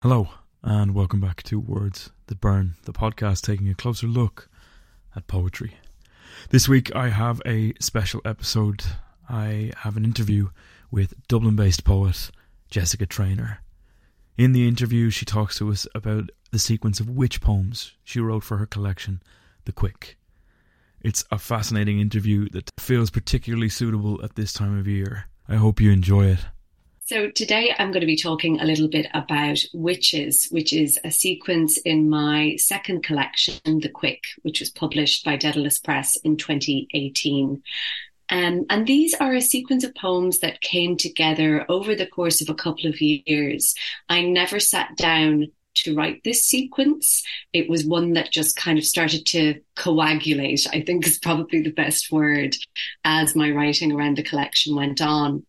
Hello, and welcome back to Words That Burn, the podcast taking a closer look at poetry. This week I have a special episode. I have an interview with Dublin based poet Jessica Traynor. In the interview, she talks to us about the sequence of witch poems she wrote for her collection, The Quick. It's a fascinating interview that feels particularly suitable at this time of year. I hope you enjoy it. So today I'm going to be talking a little bit about Witches, which is a sequence in my second collection, The Quick, which was published by Dedalus Press in 2018. Um, and these are a sequence of poems that came together over the course of a couple of years. I never sat down to write this sequence. It was one that just kind of started to coagulate, I think is probably the best word, as my writing around the collection went on.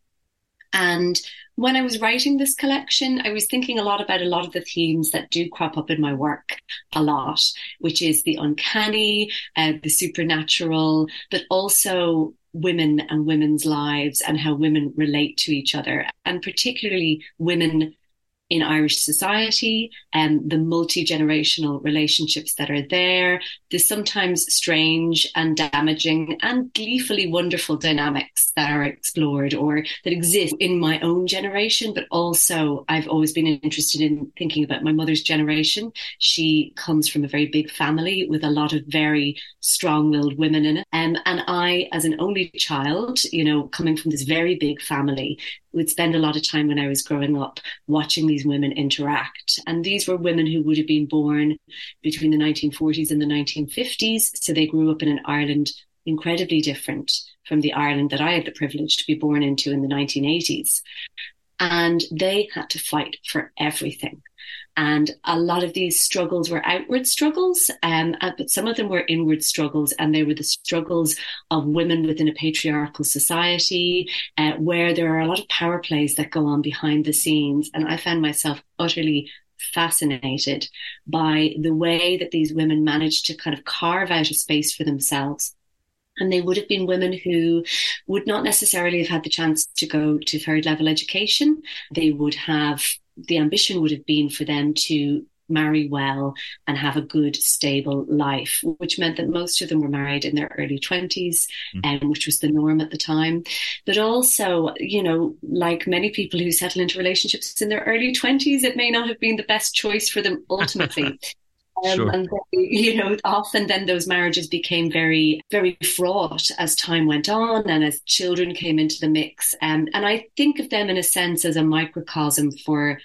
And when I was writing this collection, I was thinking a lot about a lot of the themes that do crop up in my work a lot, which is the uncanny, uh, the supernatural, but also women and women's lives and how women relate to each other, and particularly women in Irish society and the multi generational relationships that are there, the sometimes strange and damaging and gleefully wonderful dynamics that are explored or that exist in my own generation. But also, I've always been interested in thinking about my mother's generation. She comes from a very big family with a lot of very strong willed women in it. Um, and I, as an only child, you know, coming from this very big family, would spend a lot of time when I was growing up watching these women interact. And these were women who would have been born between the 1940s and the 1950s. So they grew up in an Ireland incredibly different from the Ireland that I had the privilege to be born into in the 1980s. And they had to fight for everything. And a lot of these struggles were outward struggles, um, uh, but some of them were inward struggles, and they were the struggles of women within a patriarchal society, uh, where there are a lot of power plays that go on behind the scenes. And I found myself utterly fascinated by the way that these women managed to kind of carve out a space for themselves and they would have been women who would not necessarily have had the chance to go to third level education. They would have the ambition would have been for them to marry well and have a good, stable life, which meant that most of them were married in their early 20s, mm. um, which was the norm at the time. But also, you know, like many people who settle into relationships in their early 20s, it may not have been the best choice for them ultimately. Um, sure. And they, you know, often then those marriages became very, very fraught as time went on and as children came into the mix. Um, and I think of them in a sense as a microcosm for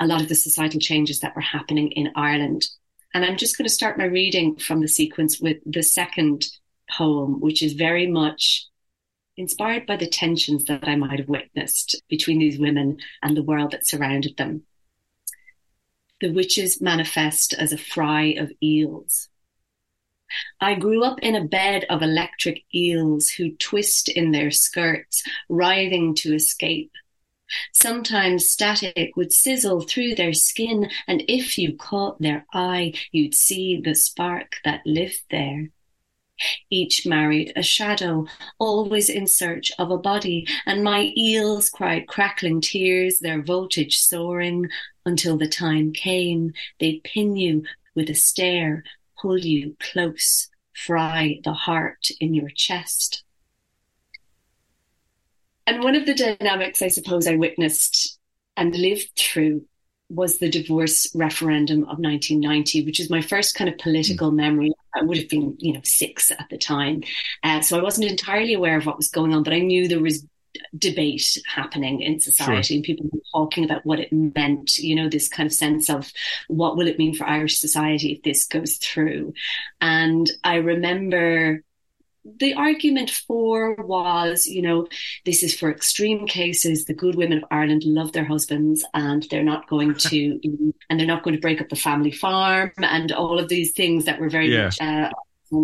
a lot of the societal changes that were happening in Ireland. And I'm just going to start my reading from the sequence with the second poem, which is very much inspired by the tensions that I might have witnessed between these women and the world that surrounded them the witches manifest as a fry of eels. I grew up in a bed of electric eels who twist in their skirts, writhing to escape. Sometimes static would sizzle through their skin, and if you caught their eye, you'd see the spark that lived there. Each married a shadow, always in search of a body, and my eels cried crackling tears, their voltage soaring, until the time came. They'd pin you with a stare, pull you close, fry the heart in your chest. And one of the dynamics I suppose I witnessed and lived through was the divorce referendum of 1990, which is my first kind of political mm. memory. I would have been, you know, six at the time. Uh, so I wasn't entirely aware of what was going on, but I knew there was debate happening in society sure. and people talking about what it meant, you know, this kind of sense of what will it mean for Irish society if this goes through. And I remember the argument for was, you know, this is for extreme cases. The good women of Ireland love their husbands and they're not going to, and they're not going to break up the family farm and all of these things that were very yeah. much uh,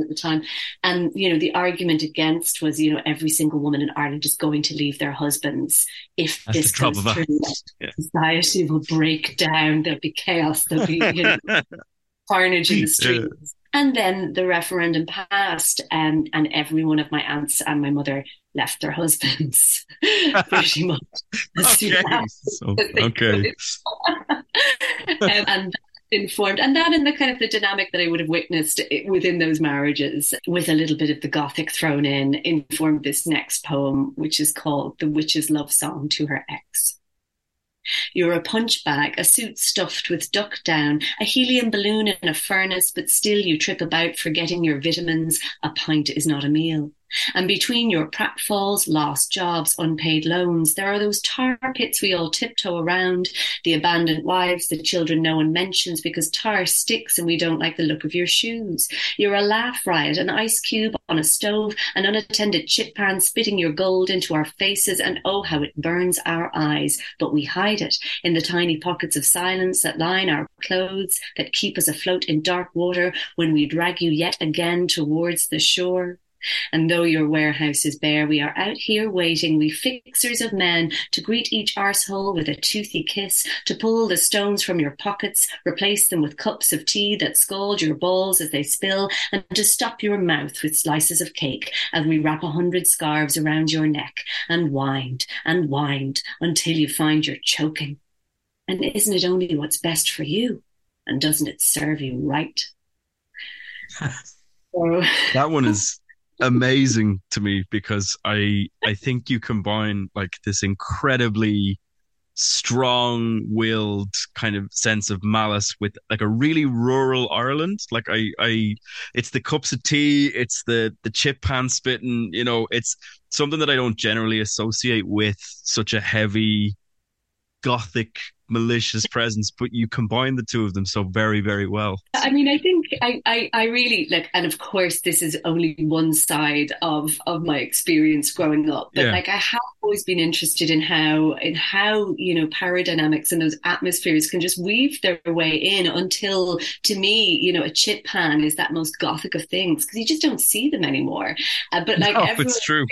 at the time. And, you know, the argument against was, you know, every single woman in Ireland is going to leave their husbands if That's this goes through. Yeah. Society will break down. There'll be chaos. There'll be, you know, carnage in the streets. And then the referendum passed, and, and every one of my aunts and my mother left their husbands pretty much. okay. So, okay. um, and informed and that in the kind of the dynamic that I would have witnessed within those marriages with a little bit of the gothic thrown in informed this next poem which is called The Witch's Love Song to Her Ex. You're a punch bag, a suit stuffed with duck down, a helium balloon in a furnace, but still you trip about forgetting your vitamins. A pint is not a meal. And between your pratfalls, lost jobs, unpaid loans, there are those tar pits we all tiptoe around, the abandoned wives, the children no one mentions because tar sticks and we don't like the look of your shoes. You're a laugh riot, an ice cube on a stove, an unattended chip pan spitting your gold into our faces, and oh, how it burns our eyes. But we hide it in the tiny pockets of silence that line our clothes, that keep us afloat in dark water when we drag you yet again towards the shore. And though your warehouse is bare, we are out here waiting, we fixers of men, to greet each arsehole with a toothy kiss, to pull the stones from your pockets, replace them with cups of tea that scald your balls as they spill, and to stop your mouth with slices of cake as we wrap a hundred scarves around your neck and wind and wind until you find you're choking. And isn't it only what's best for you? And doesn't it serve you right? so, that one is amazing to me because I I think you combine like this incredibly strong-willed kind of sense of malice with like a really rural Ireland. Like I I it's the cups of tea, it's the the chip pan spitting, you know, it's something that I don't generally associate with such a heavy gothic malicious presence, but you combine the two of them so very, very well. I mean, I think I, I, I really like, and of course, this is only one side of of my experience growing up. But yeah. like, I have always been interested in how in how you know power dynamics and those atmospheres can just weave their way in until, to me, you know, a chip pan is that most gothic of things because you just don't see them anymore. Uh, but like, no, everyone, it's true.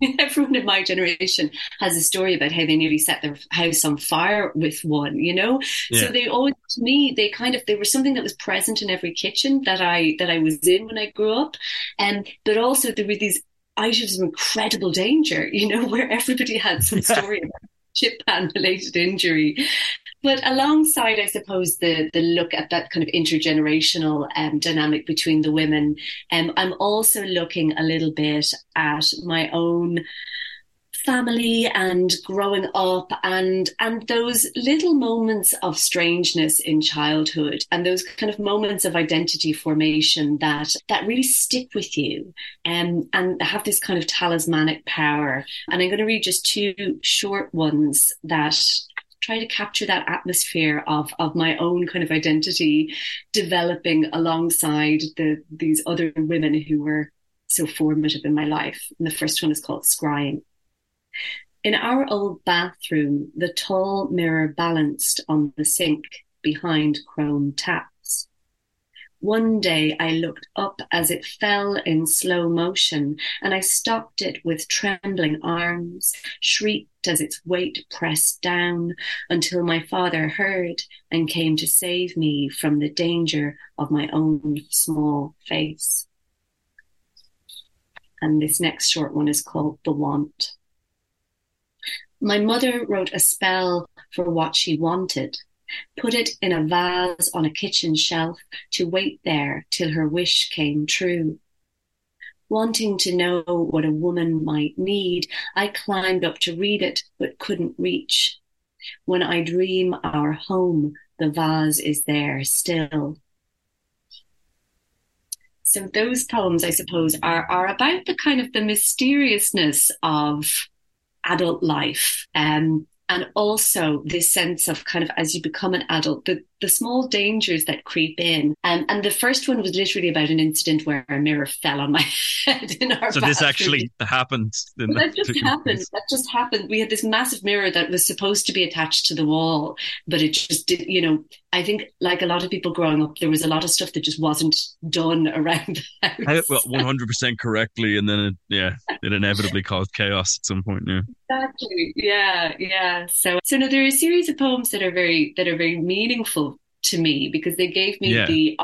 everyone in my generation has a story about how they nearly set their house on fire with one, you know? Yeah. So they always, to me, they kind of, they were something that was present in every kitchen that I, that I was in when I grew up. And, um, but also there were these items of incredible danger, you know, where everybody had some story about chip pan related injury. But alongside, I suppose, the, the look at that kind of intergenerational um, dynamic between the women, um, I'm also looking a little bit at my own family and growing up and and those little moments of strangeness in childhood and those kind of moments of identity formation that that really stick with you um, and have this kind of talismanic power and i'm going to read just two short ones that try to capture that atmosphere of of my own kind of identity developing alongside the these other women who were so formative in my life. And the first one is called Scrying. In our old bathroom, the tall mirror balanced on the sink behind chrome taps. One day I looked up as it fell in slow motion, and I stopped it with trembling arms, shrieked as its weight pressed down, until my father heard and came to save me from the danger of my own small face. And this next short one is called The Want. My mother wrote a spell for what she wanted put it in a vase on a kitchen shelf to wait there till her wish came true. Wanting to know what a woman might need, I climbed up to read it, but couldn't reach. When I dream our home, the vase is there still. So those poems, I suppose, are, are about the kind of the mysteriousness of adult life. Um, and also this sense of kind of as you become an adult, the, the small dangers that creep in. Um, and the first one was literally about an incident where a mirror fell on my head in our So bathroom. this actually happened. Well, that just happened. Place. That just happened. We had this massive mirror that was supposed to be attached to the wall, but it just did, you know, I think like a lot of people growing up, there was a lot of stuff that just wasn't done around the house. well, 100% correctly. And then it, yeah, it inevitably caused chaos at some point. Yeah. Exactly. Yeah. Yeah. So, so no, there are a series of poems that are very, that are very meaningful to me because they gave me yeah. the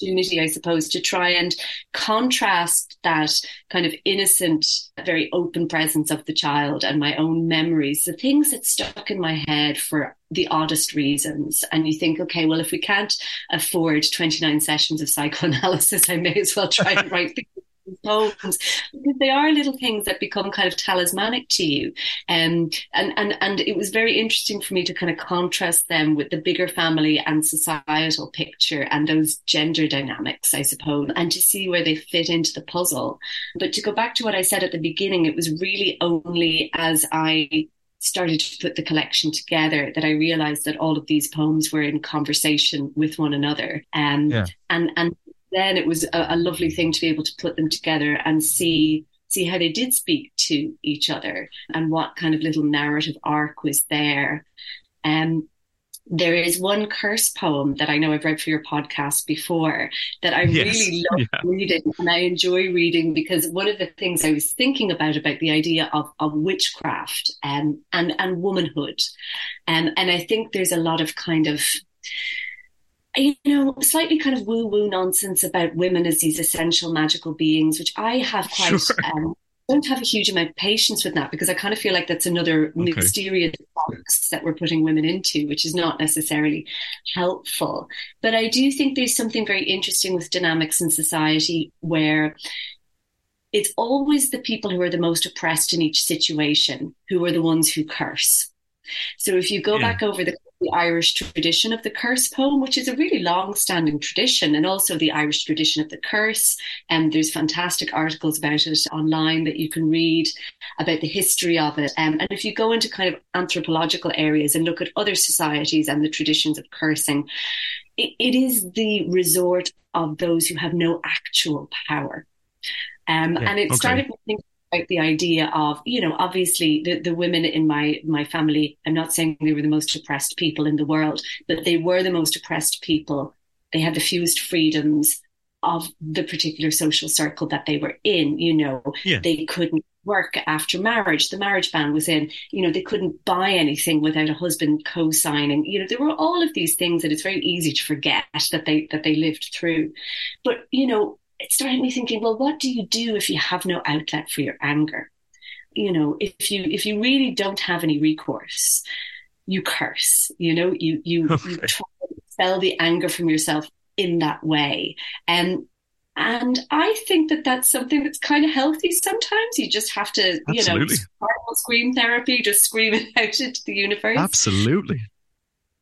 opportunity, I suppose, to try and contrast that kind of innocent, very open presence of the child and my own memories, the things that stuck in my head for the oddest reasons. And you think, okay, well, if we can't afford 29 sessions of psychoanalysis, I may as well try and write poems because they are little things that become kind of talismanic to you. Um, and, and, and it was very interesting for me to kind of contrast them with the bigger family and societal picture and those gender dynamics, I suppose, and to see where they fit into the puzzle. But to go back to what I said at the beginning, it was really only as I started to put the collection together that I realized that all of these poems were in conversation with one another. Um, yeah. and, and then it was a, a lovely thing to be able to put them together and see see how they did speak to each other and what kind of little narrative arc was there. Um, there is one curse poem that I know I've read for your podcast before that I yes. really love yeah. reading and I enjoy reading because one of the things I was thinking about about the idea of, of witchcraft um, and and womanhood, um, and I think there's a lot of kind of you know, slightly kind of woo woo nonsense about women as these essential magical beings, which I have quite. Sure. Um, don't have a huge amount of patience with that because I kind of feel like that's another okay. mysterious box that we're putting women into, which is not necessarily helpful. But I do think there's something very interesting with dynamics in society where it's always the people who are the most oppressed in each situation who are the ones who curse. So if you go yeah. back over the the Irish tradition of the curse poem, which is a really long standing tradition, and also the Irish tradition of the curse. And um, there's fantastic articles about it online that you can read about the history of it. Um, and if you go into kind of anthropological areas and look at other societies and the traditions of cursing, it, it is the resort of those who have no actual power. Um, yeah, and it okay. started me thinking about the idea of, you know, obviously the, the women in my my family, I'm not saying they were the most oppressed people in the world, but they were the most oppressed people. They had the fewest freedoms of the particular social circle that they were in. You know, yeah. they couldn't work after marriage. The marriage ban was in. You know, they couldn't buy anything without a husband co-signing. You know, there were all of these things that it's very easy to forget that they that they lived through. But you know, it started me thinking, well, what do you do if you have no outlet for your anger? You know, if you if you really don't have any recourse, you curse. You know, you you, okay. you try to expel the anger from yourself in that way. And and I think that that's something that's kind of healthy sometimes. You just have to, Absolutely. you know, scream therapy, just scream it out into the universe. Absolutely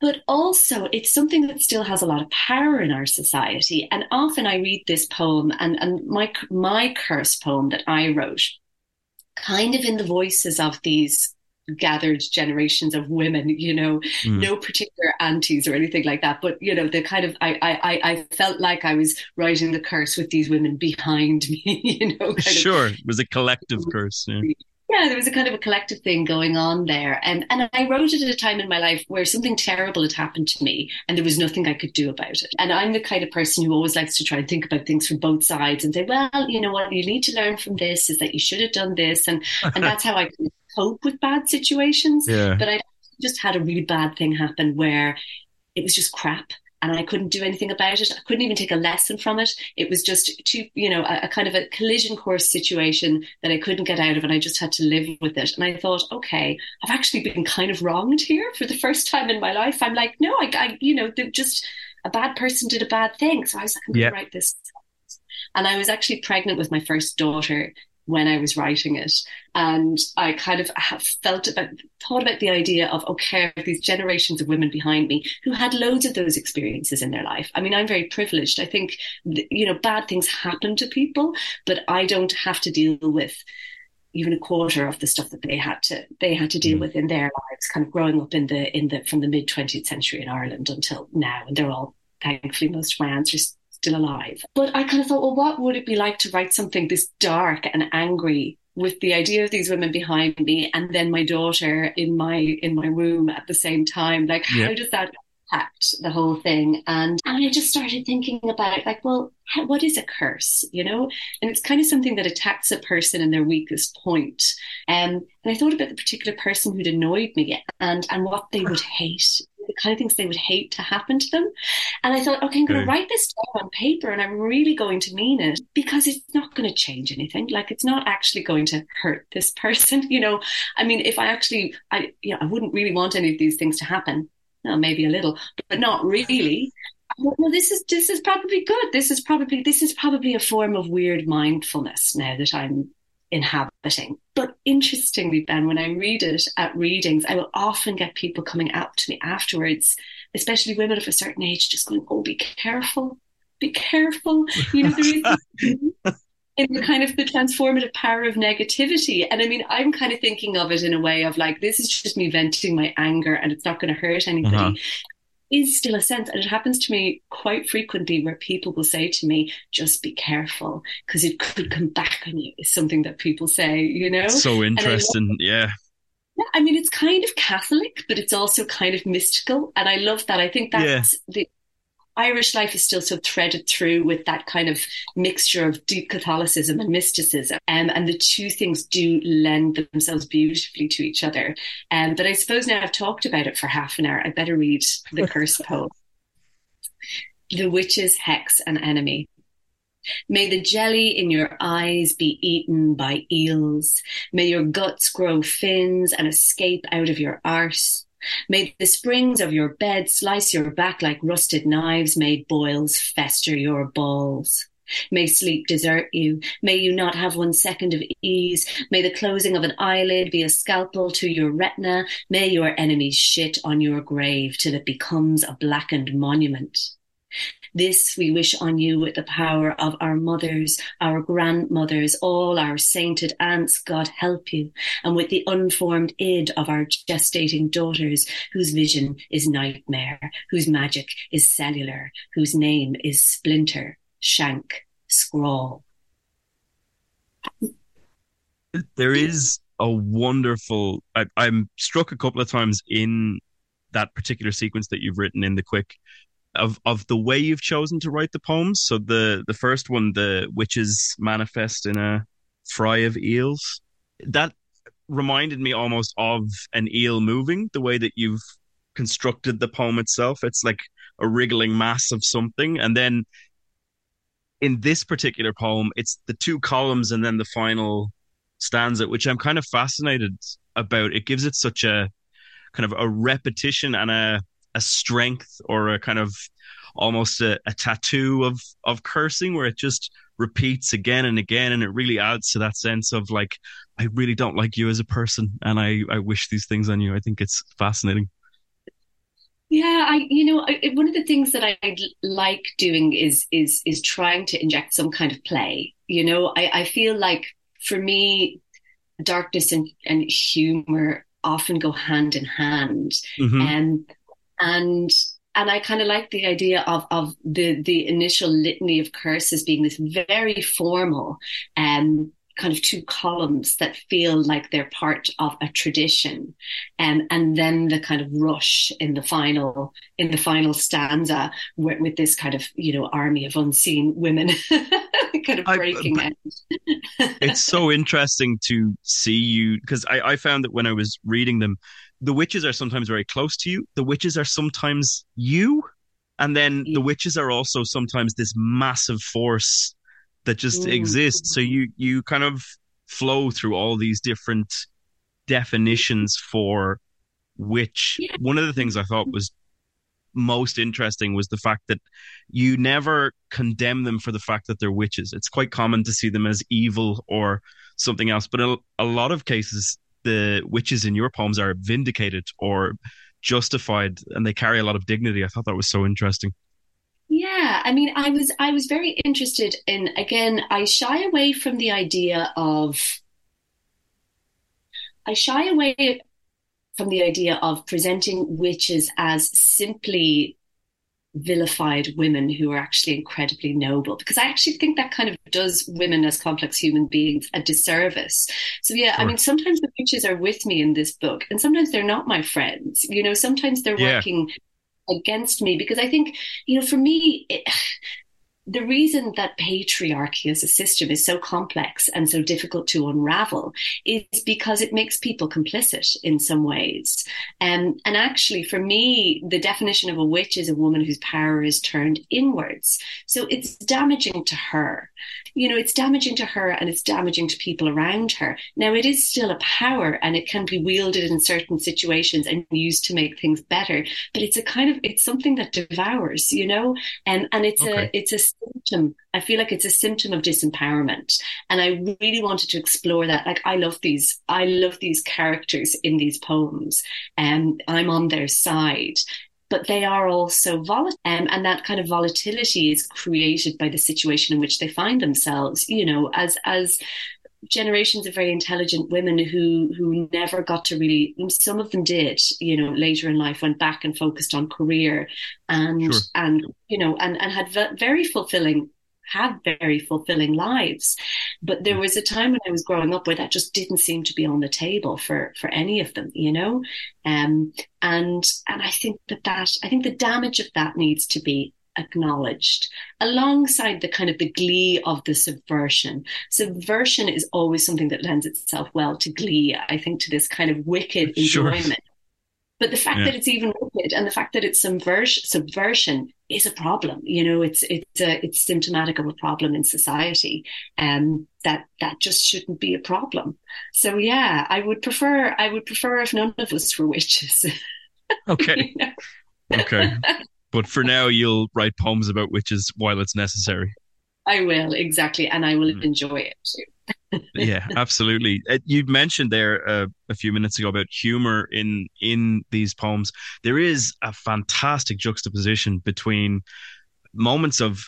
but also it's something that still has a lot of power in our society. And often I read this poem and, and my, my curse poem that I wrote, kind of in the voices of these gathered generations of women, you know, mm. no particular aunties or anything like that. But, you know, the kind of, I, I, I felt like I was writing the curse with these women behind me, you know. sure. Of, it was a collective curse. Yeah yeah, there was a kind of a collective thing going on there. And, and I wrote it at a time in my life where something terrible had happened to me and there was nothing I could do about it. And I'm the kind of person who always likes to try and think about things from both sides and say, well, you know what you need to learn from this is that you should have done this. And, and that's how I cope with bad situations. Yeah. But I just had a really bad thing happen where it was just crap and I couldn't do anything about it. I couldn't even take a lesson from it. It was just too, you know, a, a, kind of a collision course situation that I couldn't get out of, and I just had to live with it. And I thought, okay, I've actually been kind of wronged here for the first time in my life. I'm like, no, I, I you know, just a bad person did a bad thing. So I was like, I'm going to write this. And I was actually pregnant with my first daughter when I was writing it. And I kind of felt about, thought about the idea of, okay, these generations of women behind me who had loads of those experiences in their life. I mean, I'm very privileged. I think, you know, bad things happen to people, but I don't have to deal with even a quarter of the stuff that they had to they had to deal mm. with in their lives kind of growing up in the in the from the mid 20th century in Ireland until now and they're all thankfully most of my answers still alive. But I kind of thought, well, what would it be like to write something this dark and angry with the idea of these women behind me and then my daughter in my in my womb at the same time? Like, how does that impact the whole thing? And, and I just started thinking about like, well, how, what is a curse, you know? And it's kind of something that attacks a person in their weakest point. Um, and I thought about the particular person who'd annoyed me and, and what they would hate the kind of things they would hate to happen to them. And I thought, okay, I'm going to mm. write this down on paper and I'm really going to mean it because it's not going to change anything. Like it's not actually going to hurt this person. You know, I mean, if I actually, I, you know, I wouldn't really want any of these things to happen. Well, maybe a little, but not really. Well, this is this is probably good. This is probably this is probably a form of weird mindfulness now that I'm inhabiting. But interestingly, Ben, when I read it at readings, I will often get people coming out to me afterwards, especially women of a certain age, just going, "Oh, be careful, be careful." You know, there is in the kind of the transformative power of negativity. And I mean, I'm kind of thinking of it in a way of like, this is just me venting my anger, and it's not going to hurt anybody. Uh-huh is still a sense, and it happens to me quite frequently where people will say to me, just be careful because it could come back on you, is something that people say, you know? So interesting. Yeah. Yeah, I mean, it's kind of Catholic, but it's also kind of mystical. And I love that. I think that's yeah. the, Irish life is still so threaded through with that kind of mixture of deep Catholicism and mysticism. Um, and the two things do lend themselves beautifully to each other. Um, but I suppose now I've talked about it for half an hour, I better read the curse poem. The witch's hex and enemy. May the jelly in your eyes be eaten by eels. May your guts grow fins and escape out of your arse. May the springs of your bed slice your back like rusted knives. May boils fester your balls. May sleep desert you. May you not have one second of ease. May the closing of an eyelid be a scalpel to your retina. May your enemies shit on your grave till it becomes a blackened monument. This we wish on you with the power of our mothers, our grandmothers, all our sainted aunts, God help you, and with the unformed id of our gestating daughters, whose vision is nightmare, whose magic is cellular, whose name is splinter, shank, scrawl. There is a wonderful, I, I'm struck a couple of times in that particular sequence that you've written in the quick of of the way you've chosen to write the poems. So the the first one, the witches manifest in a fry of eels, that reminded me almost of an eel moving. The way that you've constructed the poem itself, it's like a wriggling mass of something, and then in this particular poem, it's the two columns and then the final stanza, which I'm kind of fascinated about. It gives it such a kind of a repetition and a a strength or a kind of almost a, a tattoo of of cursing where it just repeats again and again and it really adds to that sense of like i really don't like you as a person and i i wish these things on you. I think it's fascinating. Yeah i you know I, one of the things that i like doing is is is trying to inject some kind of play. You know i i feel like for me darkness and, and humor often go hand in hand. Mm-hmm. and and and I kind of like the idea of of the the initial litany of curses being this very formal um kind of two columns that feel like they're part of a tradition. Um, and then the kind of rush in the final in the final stanza with, with this kind of you know army of unseen women kind of breaking I, it's so interesting to see you because I, I found that when I was reading them the witches are sometimes very close to you. The witches are sometimes you. And then the witches are also sometimes this massive force that just mm. exists. So you you kind of flow through all these different definitions for which yeah. one of the things I thought was most interesting was the fact that you never condemn them for the fact that they're witches. It's quite common to see them as evil or something else, but in a lot of cases the witches in your poems are vindicated or justified and they carry a lot of dignity. I thought that was so interesting. Yeah, I mean, I was I was very interested in again. I shy away from the idea of I shy away from the idea of presenting witches as simply vilified women who are actually incredibly noble because I actually think that kind of does women as complex human beings a disservice. So yeah, sure. I mean sometimes the witches are with me in this book and sometimes they're not my friends. You know, sometimes they're yeah. working against me because I think, you know, for me it, the reason that patriarchy as a system is so complex and so difficult to unravel is because it makes people complicit in some ways. Um, and actually, for me, the definition of a witch is a woman whose power is turned inwards. So it's damaging to her. You know, it's damaging to her and it's damaging to people around her. Now, it is still a power and it can be wielded in certain situations and used to make things better, but it's a kind of, it's something that devours, you know, and, and it's okay. a, it's a symptom. I feel like it's a symptom of disempowerment. And I really wanted to explore that. Like I love these, I love these characters in these poems. And I'm on their side but they are also volatile. Um, and that kind of volatility is created by the situation in which they find themselves, you know, as, as generations of very intelligent women who who never got to really some of them did you know later in life went back and focused on career and sure. and you know and and had very fulfilling have very fulfilling lives. But there was a time when I was growing up where that just didn't seem to be on the table for for any of them, you know. Um, and and I think that that I think the damage of that needs to be acknowledged alongside the kind of the glee of the subversion. Subversion is always something that lends itself well to glee, I think, to this kind of wicked enjoyment. Sure. But the fact yeah. that it's even wicked and the fact that it's subversion, subversion is a problem. You know, it's it's a, it's symptomatic of a problem in society, and um, that that just shouldn't be a problem. So yeah, I would prefer I would prefer if none of us were witches. Okay. you know? Okay. But for now, you'll write poems about witches while it's necessary. I will exactly, and I will mm. enjoy it too yeah, absolutely. Uh, you mentioned there uh, a few minutes ago about humor in in these poems. There is a fantastic juxtaposition between moments of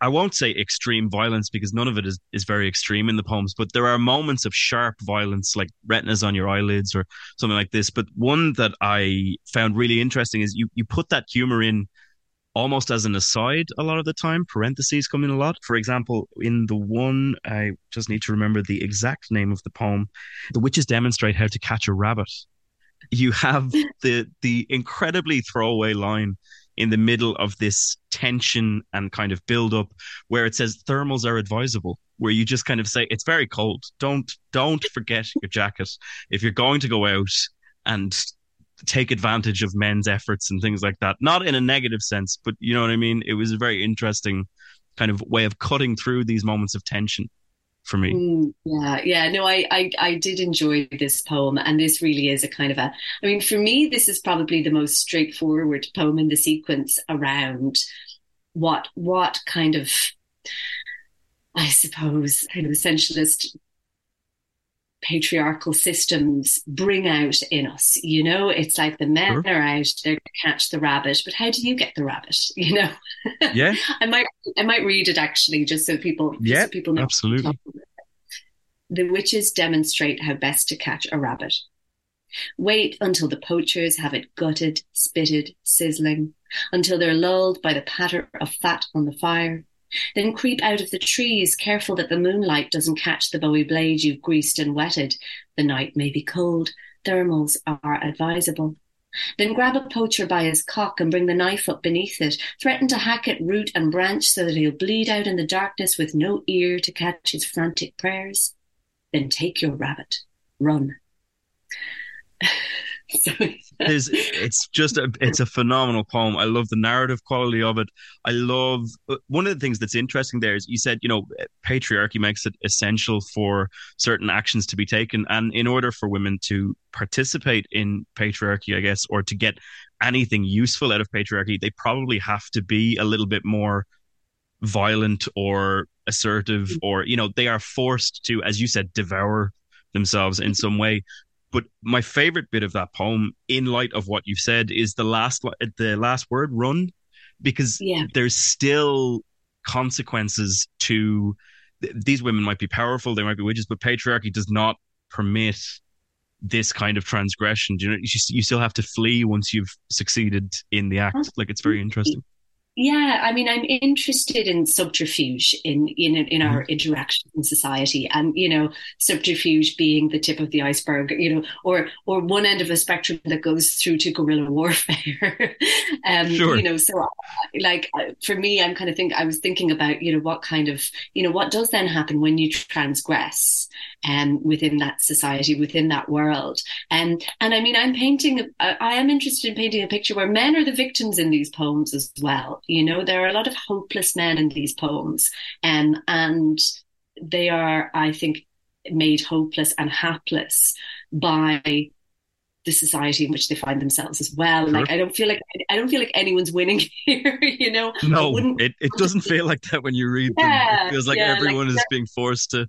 I won't say extreme violence because none of it is, is very extreme in the poems, but there are moments of sharp violence, like retinas on your eyelids or something like this. But one that I found really interesting is you, you put that humor in almost as an aside a lot of the time. Parentheses come in a lot. For example, in the one, I just need to remember the exact name of the poem. The witches demonstrate how to catch a rabbit. You have the the incredibly throwaway line in the middle of this tension and kind of build up where it says thermals are advisable where you just kind of say it's very cold don't don't forget your jacket if you're going to go out and take advantage of men's efforts and things like that. Not in a negative sense, but you know what I mean? It was a very interesting kind of way of cutting through these moments of tension for me. Mm, yeah, yeah. No, I, I, I did enjoy this poem, and this really is a kind of a. I mean, for me, this is probably the most straightforward poem in the sequence around what what kind of, I suppose, kind of essentialist patriarchal systems bring out in us. You know, it's like the men sure. are out there to catch the rabbit, but how do you get the rabbit? You know, yeah. I might I might read it actually, just so people yeah so people know. Absolutely. The witches demonstrate how best to catch a rabbit. Wait until the poachers have it gutted, spitted, sizzling, until they're lulled by the patter of fat on the fire, then creep out of the trees, careful that the moonlight doesn't catch the bowie blade you've greased and wetted. The night may be cold. Thermals are advisable. Then grab a poacher by his cock and bring the knife up beneath it. Threaten to hack it root and branch so that he'll bleed out in the darkness with no ear to catch his frantic prayers. Then take your rabbit. Run. it's, it's just a it's a phenomenal poem. I love the narrative quality of it. I love one of the things that's interesting there is you said you know patriarchy makes it essential for certain actions to be taken, and in order for women to participate in patriarchy, I guess, or to get anything useful out of patriarchy, they probably have to be a little bit more violent or assertive, or you know they are forced to, as you said, devour themselves in some way but my favorite bit of that poem, in light of what you've said, is the last the last word, "run," because yeah. there's still consequences to these women. Might be powerful, they might be witches, but patriarchy does not permit this kind of transgression. Do you know, you, you still have to flee once you've succeeded in the act. Like it's very interesting. Yeah, I mean, I'm interested in subterfuge in in in our mm-hmm. interaction in society, and you know, subterfuge being the tip of the iceberg, you know, or or one end of a spectrum that goes through to guerrilla warfare. um, sure. You know, so like for me, I'm kind of think I was thinking about you know what kind of you know what does then happen when you transgress um within that society within that world, and and I mean, I'm painting. I am interested in painting a picture where men are the victims in these poems as well you know, there are a lot of hopeless men in these poems, um, and they are, I think, made hopeless and hapless by the society in which they find themselves as well. Sure. Like I don't feel like I don't feel like anyone's winning here. You know, no, it, it doesn't feel like that when you read yeah, them. It feels like yeah, everyone like, is being forced to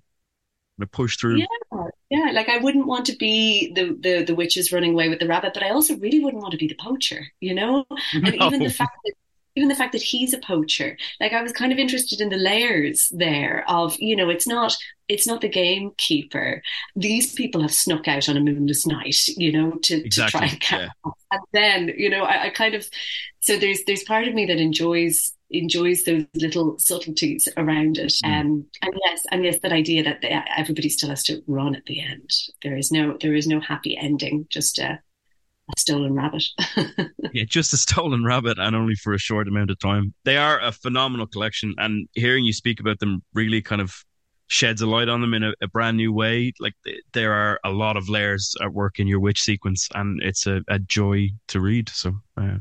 push through. Yeah, yeah. Like I wouldn't want to be the the the witches running away with the rabbit, but I also really wouldn't want to be the poacher. You know, and no. even the fact that even the fact that he's a poacher like i was kind of interested in the layers there of you know it's not it's not the gamekeeper these people have snuck out on a moonless night you know to, exactly. to try and catch yeah. and then you know I, I kind of so there's there's part of me that enjoys enjoys those little subtleties around it. Mm. Um, and yes, and yes, that idea that everybody still has to run at the end. There is no, there is no happy ending. Just a, a stolen rabbit. yeah, just a stolen rabbit, and only for a short amount of time. They are a phenomenal collection, and hearing you speak about them really kind of sheds a light on them in a, a brand new way. Like there are a lot of layers at work in your witch sequence, and it's a, a joy to read. So, uh,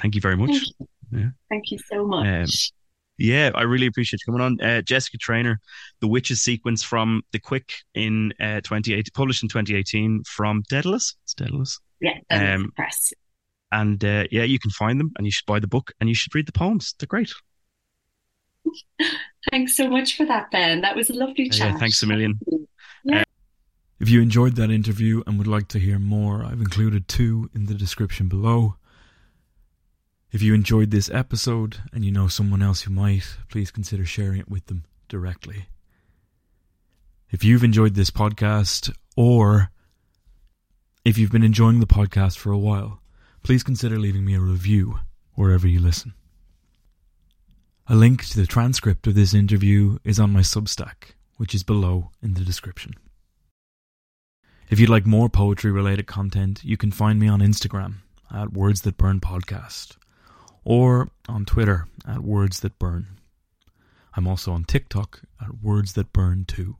thank you very much. Thank you, yeah. thank you so much. Um, yeah, I really appreciate you coming on. Uh, Jessica Traynor, The Witches sequence from The Quick in uh, 2018, published in 2018 from Dedalus. It's Dedalus. Yeah, um, press. And uh, yeah, you can find them and you should buy the book and you should read the poems. They're great. thanks so much for that, Ben. That was a lovely chat. Yeah, thanks a million. Yeah. Uh, if you enjoyed that interview and would like to hear more, I've included two in the description below. If you enjoyed this episode and you know someone else who might, please consider sharing it with them directly. If you've enjoyed this podcast or if you've been enjoying the podcast for a while, please consider leaving me a review wherever you listen. A link to the transcript of this interview is on my Substack, which is below in the description. If you'd like more poetry related content, you can find me on Instagram at Words That Burn Podcast or on Twitter at Words That Burn. I'm also on TikTok at Words That Burn too.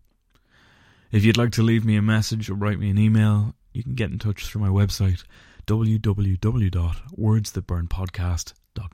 If you'd like to leave me a message or write me an email, you can get in touch through my website www.wordsthatburnpodcast.com.